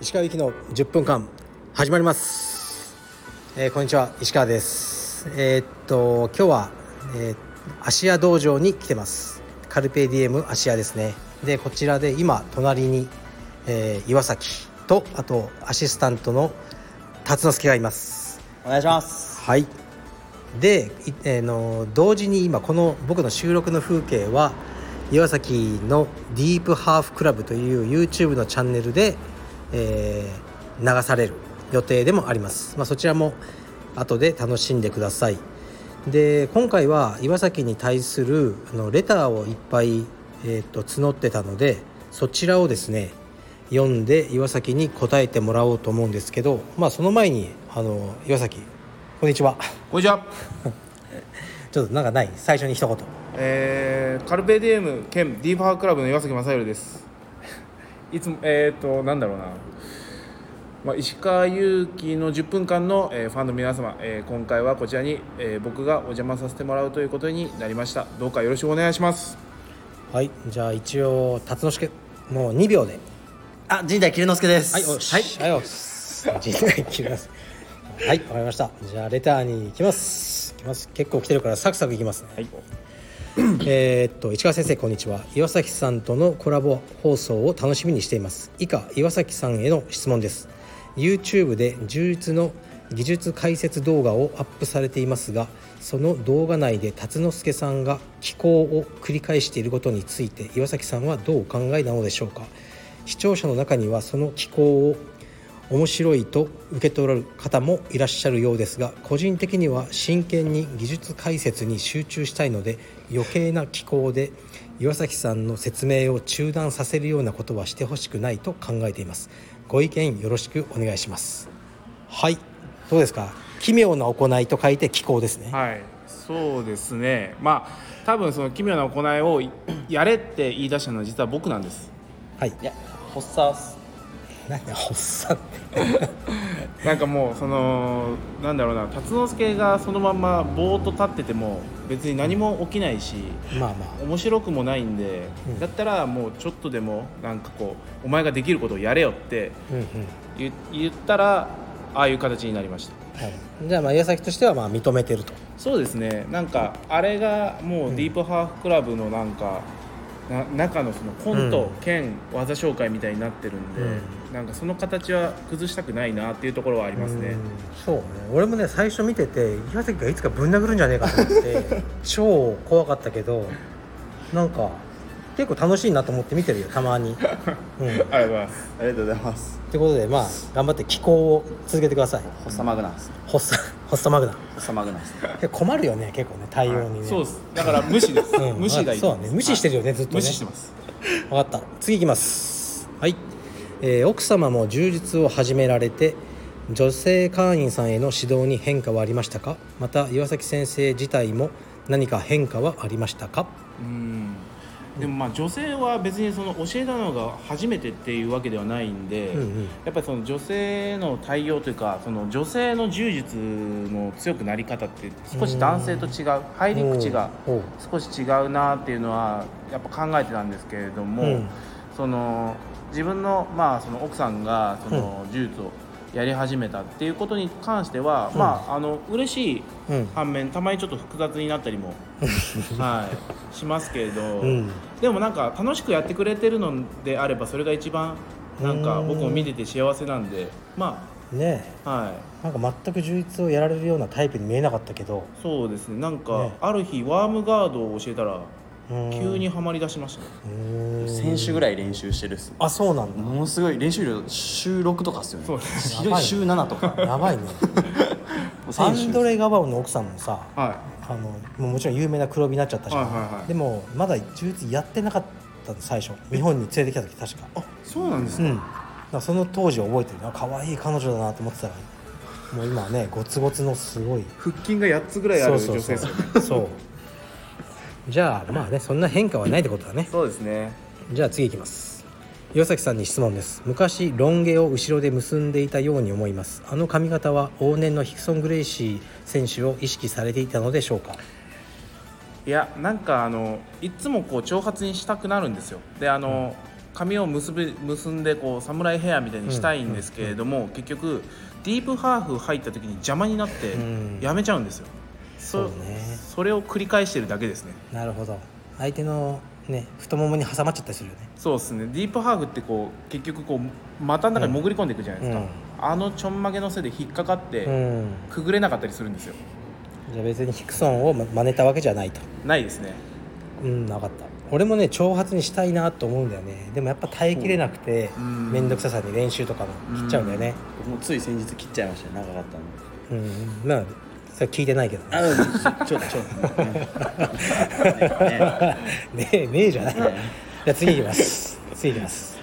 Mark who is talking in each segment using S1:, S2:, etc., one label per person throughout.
S1: 石川行きの10分間始まります、えーこんにちは。石川です。えーっと今日は、えー芦屋道場に来てます。カルペディエム芦屋ですね。でこちらで今隣に、えー岩崎とあとアシスタントの辰之助がいます。
S2: お願いします。
S1: はいで、えーの同時に今この僕の収録の風景は岩崎のディープハーフクラブという YouTube のチャンネルで、えー流される予定でもあります、まあ、そちらも後で楽しんでください。で今回は岩崎に対するあのレターをいっぱい、えー、と募ってたのでそちらをですね読んで岩崎に答えてもらおうと思うんですけどまあその前にあの岩崎こんにちは。
S3: こんにちは、
S1: ちょっとなんかない？最初に一言。
S3: えー、カルペディエム兼ディープハークラブの岩崎正弘です。いつもえっ、となんだろうな、まあ、石川祐希の10分間の、えーファンの皆様、えー今回はこちらに、えー僕がお邪魔させてもらうということになりました。どうかよろしくお願いします。
S1: はいじゃあ一応辰之助もう2秒で。
S2: あ陣内桐之助です。
S1: はいおし。はい。はいおし。実際切りますはいわかりました。じゃあレターに行きます。行きます。結構来てるからサクサクいきますね。
S3: はい。
S1: えーっと市川先生こんにちは。岩崎さんとのコラボ放送を楽しみにしています。以下岩崎さんへの質問です。YouTube で充実の技術解説動画をアップされていますがその動画内で辰之助さんが寄稿を繰り返していることについて岩崎さんはどうお考えなのでしょうか。視聴者の中にはその寄稿を面白いと受け取る方もいらっしゃるようですが個人的には真剣に技術解説に集中したいので余計な機構で岩崎さんの説明を中断させるようなことはしてほしくないと考えています。ご意見よろしくお願いします。はい。どうですか？奇妙な行いと書いて機構ですね。
S3: はい。そうですね。まあ多分その奇妙な行いをいやれって言い出したのは実は僕なんです。
S1: はい。
S2: いや発作
S1: 何って。
S3: なんかもうそのなんだろうな辰之助がそのまんまぼーっと立ってても別に何も起きないし
S1: まあまあ。
S3: 面白くもないんで、
S1: うん。
S3: だったらもうちょっとでもなんかこうお前ができることをやれよって
S1: うんうん。
S3: 言言ったらああいう形になりました。
S1: はい、じゃあまあ岩崎としてはまあ認めてると。
S3: そうですね。なんかあれがもうディープハーフクラブのなんか、な中のそのコント兼技紹介みたいになってるんで、
S1: うん。
S3: なんかその形は崩したくないなっていうところはありますね、
S1: うん。そうね。俺もね最初見てて岩崎がいつかぶん殴るんじゃねえかと思って 超怖かったけどなんか結構楽しいなと思って見てるよたまに、うん、っ
S3: ありがとうございます。
S2: ありがとうございます。
S1: てことでまあ頑張って気候を続けてください。
S2: 発作マグナ。ス
S1: ホッサホッサマグナ。
S2: 発作マグナ
S1: 困るよね結構ね対応にね、
S3: そうです。だから無視です、
S1: うん。
S3: 無視がいい
S1: そうだね。無視してるよねずっとね。
S3: 無視してます。
S1: 分かった。次いきます。はい、えー奥様も柔術を始められて女性会員さんへの指導に変化はありましたか？また岩崎先生自体も何か変化はありましたか？
S3: うんでもまあ女性は別にその教えたのが初めてっていうわけではないんで、
S1: うんうん。
S3: やっぱりその女性の対応というかその女性の柔術の強くなり方って少し男性と違う入り口が少し違うなっていうのはやっぱ考えてたんですけれども、
S1: うん。
S3: その自分の,、まあその奥さんがその柔術をやり始めたっていうことに関しては、
S1: うん。
S3: まああの嬉しい
S1: うん。
S3: 反面たまにちょっと複雑になったりも、はい、しますけれど、
S1: うん。
S3: でもなんか楽しくやってくれてるのであればそれが一番なんか僕も見てて幸せなんでま
S1: ね
S3: あはい。
S1: えなんか全く柔術をやられるようなタイプに見えなかったけど。
S3: そうですね。なんか、
S1: ね。
S3: ある日ワームガードを教えたら
S1: うん
S3: 急にはまりだしました。ね
S1: うん
S2: 先週ぐらい練習してるっす
S1: あそうなんだ。
S2: ものすごい練習量週6とかっすよね。
S3: そうです。
S2: ひどい。週7とか。
S1: やばいね。アンドレ・ガバオの奥さんもさ
S3: は
S1: あのもうもちろん有名な黒帯になっちゃったじゃん、
S3: はいはいはい。
S1: でもまだ柔術やってなかったの最初。日本に連れてきた時確か。
S3: いそうなんですか、
S1: うん。だからその当時を覚えてる。な可愛い彼女だなと思ってたら。もう今はねゴツゴツのすごい。
S3: 腹筋が8つぐらいある女性ですよね。
S1: そうじゃあまあねそんな変化はないってことだね。
S3: そうですね。
S1: じゃあ次いきます。岩崎さんに質問です。昔ロン毛を後ろで結んでいたように思います。あの髪型は往年のヒクソン・グレイシー選手を意識されていたのでしょうか？
S3: いやなんかあのいつもこう長髪にしたくなるんですよ。であの、髪を結び結んでこう侍ヘアみたいにしたいんですけれども、結局ディープハーフ入った時に邪魔になって
S1: うん。
S3: やめちゃうんですよ、
S1: そうね。
S3: それを繰り返してるだけですね。
S1: なるほど。相手のね太ももに挟まっちゃったりするよね。
S3: そうですね。ディープハーフってこう結局こう股の中に潜り込んでいくじゃないですか、
S1: うん。
S3: あのちょんまげのせいで引っかかっ
S1: う
S3: て
S1: ん。
S3: くぐれなかったりするんですよ。
S1: じゃあ別にヒクソンをま真似たわけじゃないと。
S3: ないですね。
S1: うんなかった。俺もね長髪にしたいなと思うんだよね。でもやっぱ耐えきれなくて
S3: うん。
S1: 面倒くささに練習とかも切っちゃうんだよね。
S2: 僕もつい先日切っちゃいましたね。長かったんで。
S1: うん、まあそれ聞いてないけどね。
S2: あうんちょっとちょっと ね
S1: えねえじゃない。じゃあ次いきます。次いきます。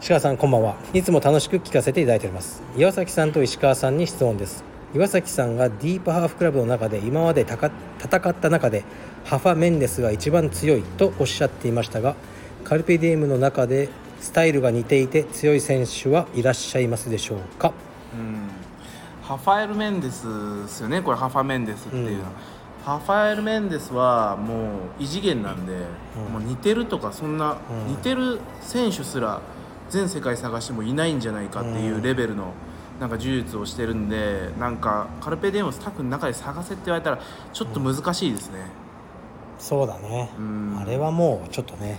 S1: 石川さんこんばんは。いつも楽しく聞かせていただいております。岩崎さんと石川さんに質問です。岩崎さんがディープハーフクラブの中で今までたか戦った中でハファ・メンデスが一番強いとおっしゃっていましたがカルペディエムの中でスタイルが似ていて強い選手はいらっしゃいますでしょうか？
S3: うんハファエル・メンデスですよね。これハファ・メンデスっていうの。は、
S1: うん。
S3: ハファエル・メンデスはもう異次元なんで、
S1: うん。
S3: もう似てるとかそんな、
S1: うん。
S3: 似てる選手すら全世界探してもいないんじゃないかっていうレベルのなんか柔術をしてるんでなんかカルペディエムスタッフの中で探せって言われたらちょっと難しいですね、
S1: そうだね。
S3: うん。
S1: あれはもうちょっとね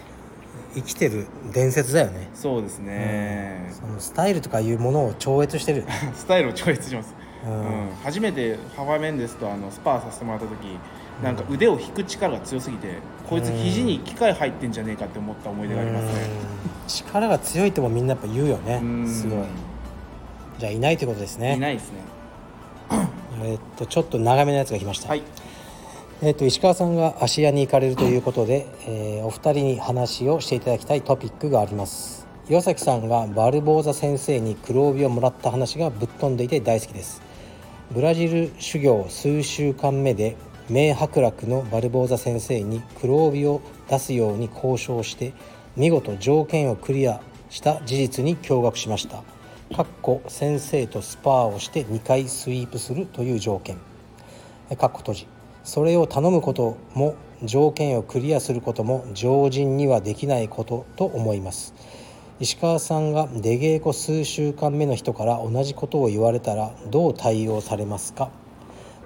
S1: 生きてる伝説だよね。
S3: そうですね、
S1: そのスタイルとかいうものを超越してる
S3: スタイルを超越します、
S1: う
S3: うん。ん初めてハファメンデスとあのスパーさせてもらった時なんか腕を引く力が強すぎてこいつ肘に機械入ってんじゃねえかって思った思い出がありますね。
S1: うん。力が強いともみんなやっぱ言うよね。
S3: うん。
S1: すごい。じゃあいないということですね。
S3: いないですね。
S1: えっとちょっと長めのやつが来ました、
S3: はい
S1: えっと石川さんが芦屋に行かれるということで、えーお二人に話をしていただきたいトピックがあります。岩崎さんがバルボーザ先生に黒帯をもらった話がぶっ飛んでいて大好きです。ブラジル修行数週間目で名伯楽のバルボーザ先生に黒帯を出すように交渉して見事条件をクリアした事実に驚愕しました。かっこ先生とスパーをして2回スイープするという条件。かっこ閉じ。それを頼むことも条件をクリアすることも常人にはできないことと思います。石川さんが出稽古数週間目の人から同じことを言われたらどう対応されますか？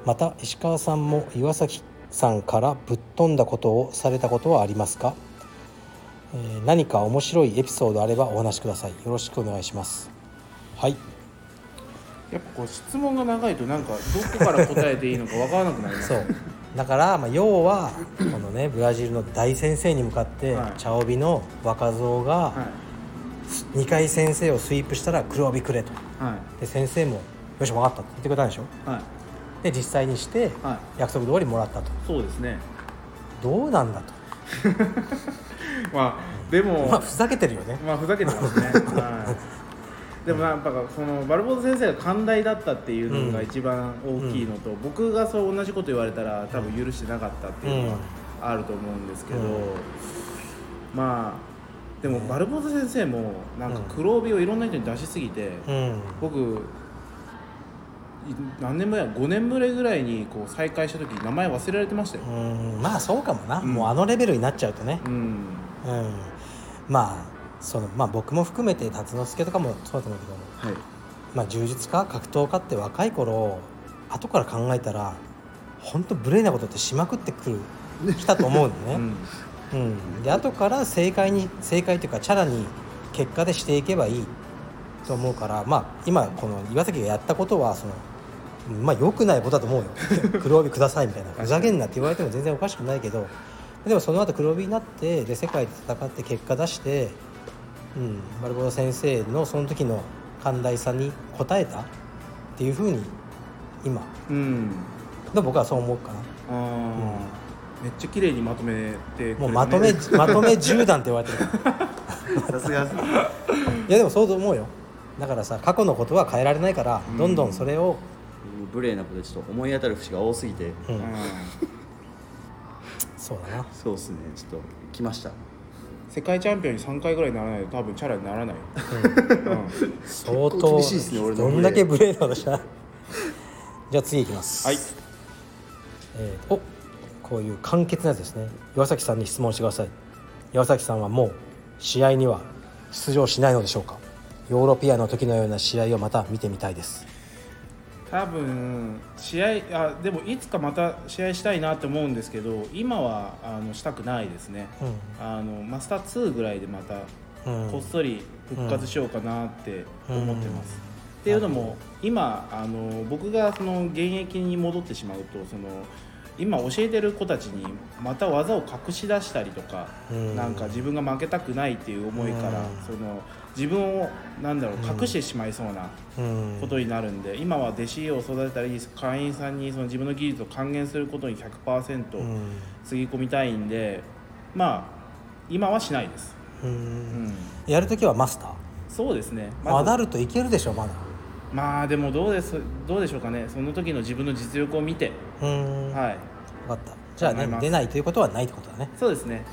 S1: また石川さんも岩崎さんからぶっ飛んだことをされたことはありますか、えー何か面白いエピソードあればお話しください。よろしくお願いします。はい。
S3: やっぱこう質問が長いとなんかどこから答えていいのかわからなくなります
S1: そう。だから、まあ、要はこのねブラジルの大先生に向かって、
S3: はい。
S1: 茶帯の若造が
S3: は
S1: 2回先生をスイープしたら黒帯くれと。
S3: いはい。
S1: で先生も「よし分かった」って言ってくれたんでしょ？
S3: はい。
S1: で実際にして
S3: はい。
S1: 約束通りもらったと。
S3: そうですね。
S1: どうなんだと。
S3: まあでも
S1: まあふざけてるよね。
S3: まあふざけてますね、はい、でもやっぱそのバルボーズ先生が寛大だったっていうのが一番大きいのと、僕がそう同じこと言われたら多分許してなかったっていうのはあると思うんですけど、
S1: うん。
S3: まあでもバルボーズ先生もなんか黒帯をいろんな人に出しすぎて、
S1: うん。
S3: 僕い何年前5年ぶりぐらいにこう再会した時名前忘れられてましたよ、
S1: うん。まあそうかもな、
S3: うん
S1: もうあのレベルになっちゃうとね。
S3: うん。
S1: うん。まあそのまあ僕も含めて辰之助とかもそうだと思うけど
S3: はい。
S1: まあ、柔術家格闘家って若い頃後から考えたら本当無礼なことってしまくってくるきたと思うのね、
S3: うん。
S1: うん。で後から正解に正解というかチャラに結果でしていけばいいと思うからまあ今この岩崎がやったことはそのまあ良くないことだと思うよ。黒帯くださいみたいな。ふざけんなって言われても全然おかしくないけどでもその後黒帯になってで世界で戦って結果出して、うん、バルボロ先生のその時の寛大さに応えたっていうふうに今。
S3: うん。
S1: で僕はそう思うかな。
S3: あー。めっちゃ綺麗にまとめてね
S1: もうまとめ まとめ10段って言われてる。
S2: さすが。
S1: いやでもそうと思うよ。だからさ過去のことは変えられないから、
S3: うん。
S1: どんどんそれを、
S2: 無礼なことでちょっと思い当たる節が多すぎて。
S1: うん。
S3: うん。
S1: そうだな。
S2: そうですね。ちょっと来ました
S3: 世界チャンピオンに3回ぐらいならないと多分チャラにならない、
S1: 相当
S2: 厳しいですね俺の
S1: どんだけ無礼なのじゃじゃあ次いきます。
S3: はい。
S1: えーおこういう簡潔なやつですね。岩崎さんに質問してください。岩崎さんはもう試合には出場しないのでしょうか。ヨーロピアの時のような試合をまた見てみたいです
S3: 多分試合あでもいつかまた試合したいなと思うんですけど今はあのしたくないですね、あのマスター2ぐらいでまた
S1: うん、
S3: こっそり復活しようかなって思ってます。
S1: うん
S3: っていうのも今あの僕がその現役に戻ってしまうとその今教えてる子たちにまた技を隠し出したりとか、
S1: うん。
S3: なんか自分が負けたくないっていう思いから、
S1: うん。
S3: その自分をなんだろう
S1: うん。
S3: 隠してしまいそうな
S1: うん。
S3: ことになるんで、今は弟子を育てたり会員さんにその自分の技術を還元することに100%
S1: うん。
S3: つぎ込みたいんで、まあ今はしないです。
S1: う
S3: うん。ん
S1: やるときはマスター、
S3: そうですね。
S1: アダルトいけるでしょまだ。
S3: まあでもどうですどうでしょうかね。その時の自分の実力を見て。
S1: うん、
S3: はい。
S1: 分かった。じゃあね出ないということはないってことだね。
S3: そうですね。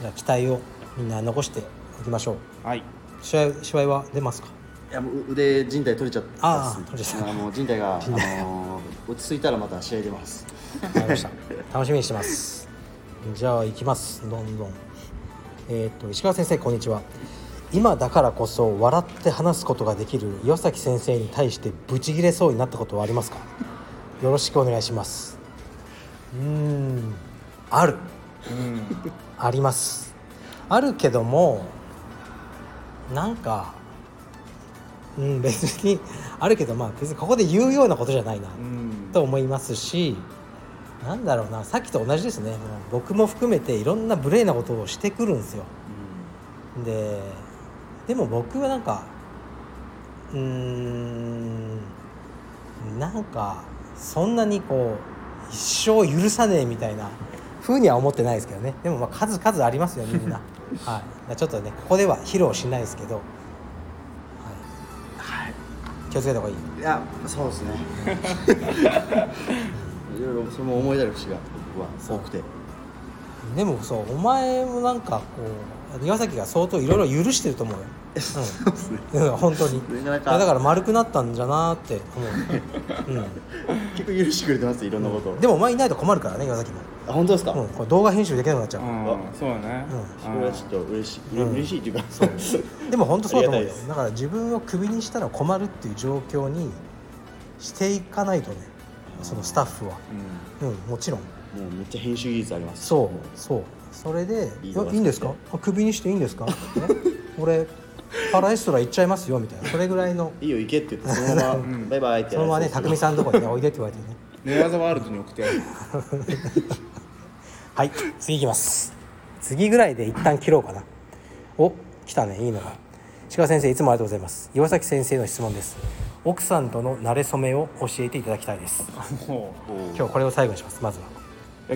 S1: じゃあ期待をみんな残しておきましょう。
S3: はい
S1: 試合試合は出ますか？
S2: いやもう腕靭帯取れちゃった
S1: あー
S2: っす
S1: 取れちゃった。
S2: あもう靭帯が、あのー落ち着いたらまた試合出ます。
S1: わかりました。楽しみにしてます。じゃあ行きます。どんどん。えっ、と石川先生こんにちは。今だからこそ笑って話すことができる岩崎先生に対してブチギレそうになったことはありますか？よろしくお願いします。うーん。ある。
S3: うん。
S1: あります。あるけどもなんかうん別にあるけどまあ別にここで言うようなことじゃないな
S3: うん。
S1: と思いますしなんだろうなさっきと同じですね。もう僕も含めていろんな無礼なことをしてくるんですよ。ででも僕はなんかうーんなんかそんなにこう一生許さねえみたいなふうには思ってないですけどね。でもまあ数々ありますよみんな。はいちょっとねここでは披露しないですけど、はい。
S2: はい。
S1: 気をつけた方がいい。
S2: いやそうですね。いろいろそれも思い出る節が僕は多くて。
S1: でもそうお前もなんかこう岩崎が相当いろいろ許してると思うよ、
S2: そうですね
S1: うん、うん本当にだから丸くなったんじゃなーって。思う、
S2: 結構許してくれてますいろんなことを。
S1: うん、でもお前いないと困るからね岩崎も、
S2: あ本当ですか、
S1: うん、これ動画編集できなくなっちゃう、
S3: うん。そうだね。
S1: うん。
S2: それはちょっと嬉しい、
S1: うん。
S2: 嬉しいっていうか。
S1: でも本当そうだと思うよ。だから自分をクビにしたら困るっていう状況にしていかないとね。そのスタッフは。
S3: うん。
S1: うんもちろん。
S2: もうめっちゃ編集技術あります。
S1: そう。そう。それで「い
S2: いい
S1: いいんですか？あクビにしていいんですか?」俺パラエストラ行っちゃいますよみたいな。それぐらいの。
S2: いいよ行けって言ってそのまま、
S3: ん。
S2: バイバイって
S1: そのままね匠さんのとこにねおいでって言われてね。
S3: 寝技ワールドに送ってやる。
S1: はい次いきます。次ぐらいで一旦切ろうかな。お来たねいいのが。鹿先生いつもありがとうございます。岩崎先生の質問です。奥さんとの馴れ初めを教えていただきたいです。今日これを最後にしますまずは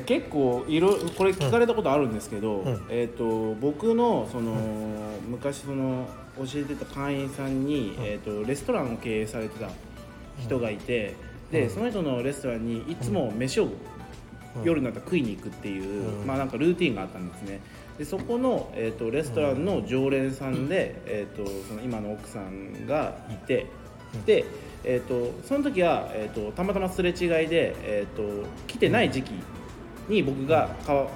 S3: 結構いろこれ聞かれたことあるんですけど、
S1: うん。
S3: えっ、と僕のその、昔その教えてた会員さんに、えっ、とレストランを経営されてた人がいて、でその人のレストランにいつも飯を、夜になったら食いに行くっていう、
S1: うん。
S3: まあなんかルーティンがあったんですね。でそこの、えー、とレストランの常連さんで、えー、とその今の奥さんがいて、で、えー、とその時は、えー、とたまたますれ違いで、えー、と来てない時期に僕が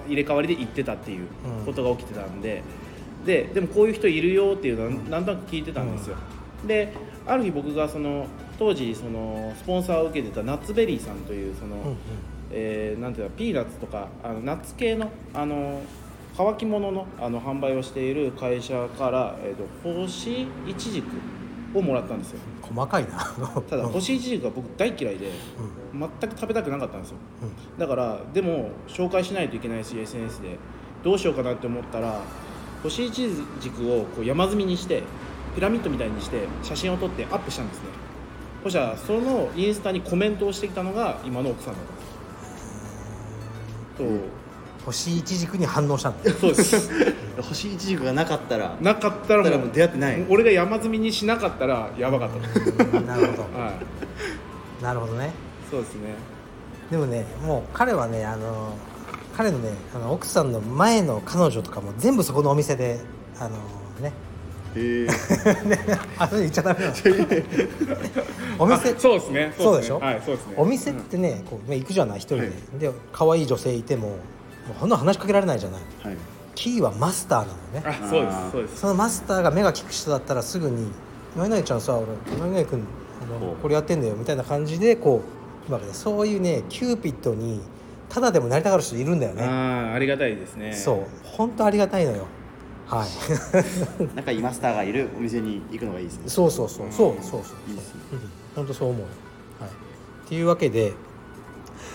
S3: 入れ替わりで行ってたっていうことが起きてたんで。ででもこういう人いるよっていうのはなんとなく聞いてたんですよ、である日僕がその当時そのスポンサーを受けてたナッツベリーさんというその、
S1: うんうん。
S3: えーなんていうのピーナッツとかあのナッツ系のあの乾き物のあの販売をしている会社から、えー、と干しいちじくをもらったんですよ。
S1: 細かいな。
S3: ただ
S1: うん。
S3: 干しいちじくが僕大嫌いで全く食べたくなかったんですよ。だからでも紹介しないといけないし SNS で。どうしようかなって思ったら干しいちじくをこう山積みにしてピラミッドみたいにして写真を撮ってアップしたんですね。そしたらそのインスタにコメントをしてきたのが今の奥さんだった。んですそう
S1: 星一軸に反応したんだ
S3: そうです。
S2: 星一軸がなかったら
S3: なかったら
S2: だからもう出会ってない。
S3: 俺が山積みにしなかったらやばかった。
S1: うん。なるほど。
S3: はい。
S1: なるほどね
S3: そうですね。
S1: でもねもう彼はねあの彼のねあの奥さんの前の彼女とかも全部そこのお店であのね。
S2: へえ。
S1: あそれ言っちゃダメなの。お店
S3: あそうですね。
S1: そうでしょ？
S3: はいそうですね。
S1: お店ってねこうね行くじゃない一人で、で可愛い女性いてももうほんの話しかけられないじゃない。
S2: はい。
S1: キーはマスターなのね。
S3: あそうですそうです。
S1: そのマスターが目が利く人だったらすぐに「何々ちゃんさ俺何々君あのこれやってんだよ」みたいな感じでこうわけでそういうねキューピッドにただでもなりたがる人いるんだよね。
S3: ああありがたいですね。
S1: そう。本当ありがたいのよ。はい。
S2: 仲いいマスターがいるお店に行くのがいいですね。
S1: そうそうそう。そう。そうそう。
S2: いいですね。
S1: うん。本当そう思うよ、はい、っていうわけで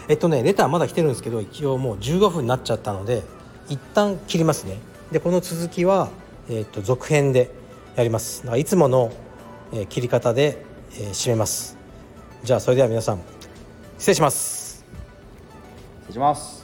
S1: えっとねレターまだ来てるんですけど一応もう15分になっちゃったので一旦切りますね。でこの続きは、えっと続編でやります。だからいつもの、えー切り方で、えー締めます。じゃあそれでは皆さん失礼します。
S2: 失礼します。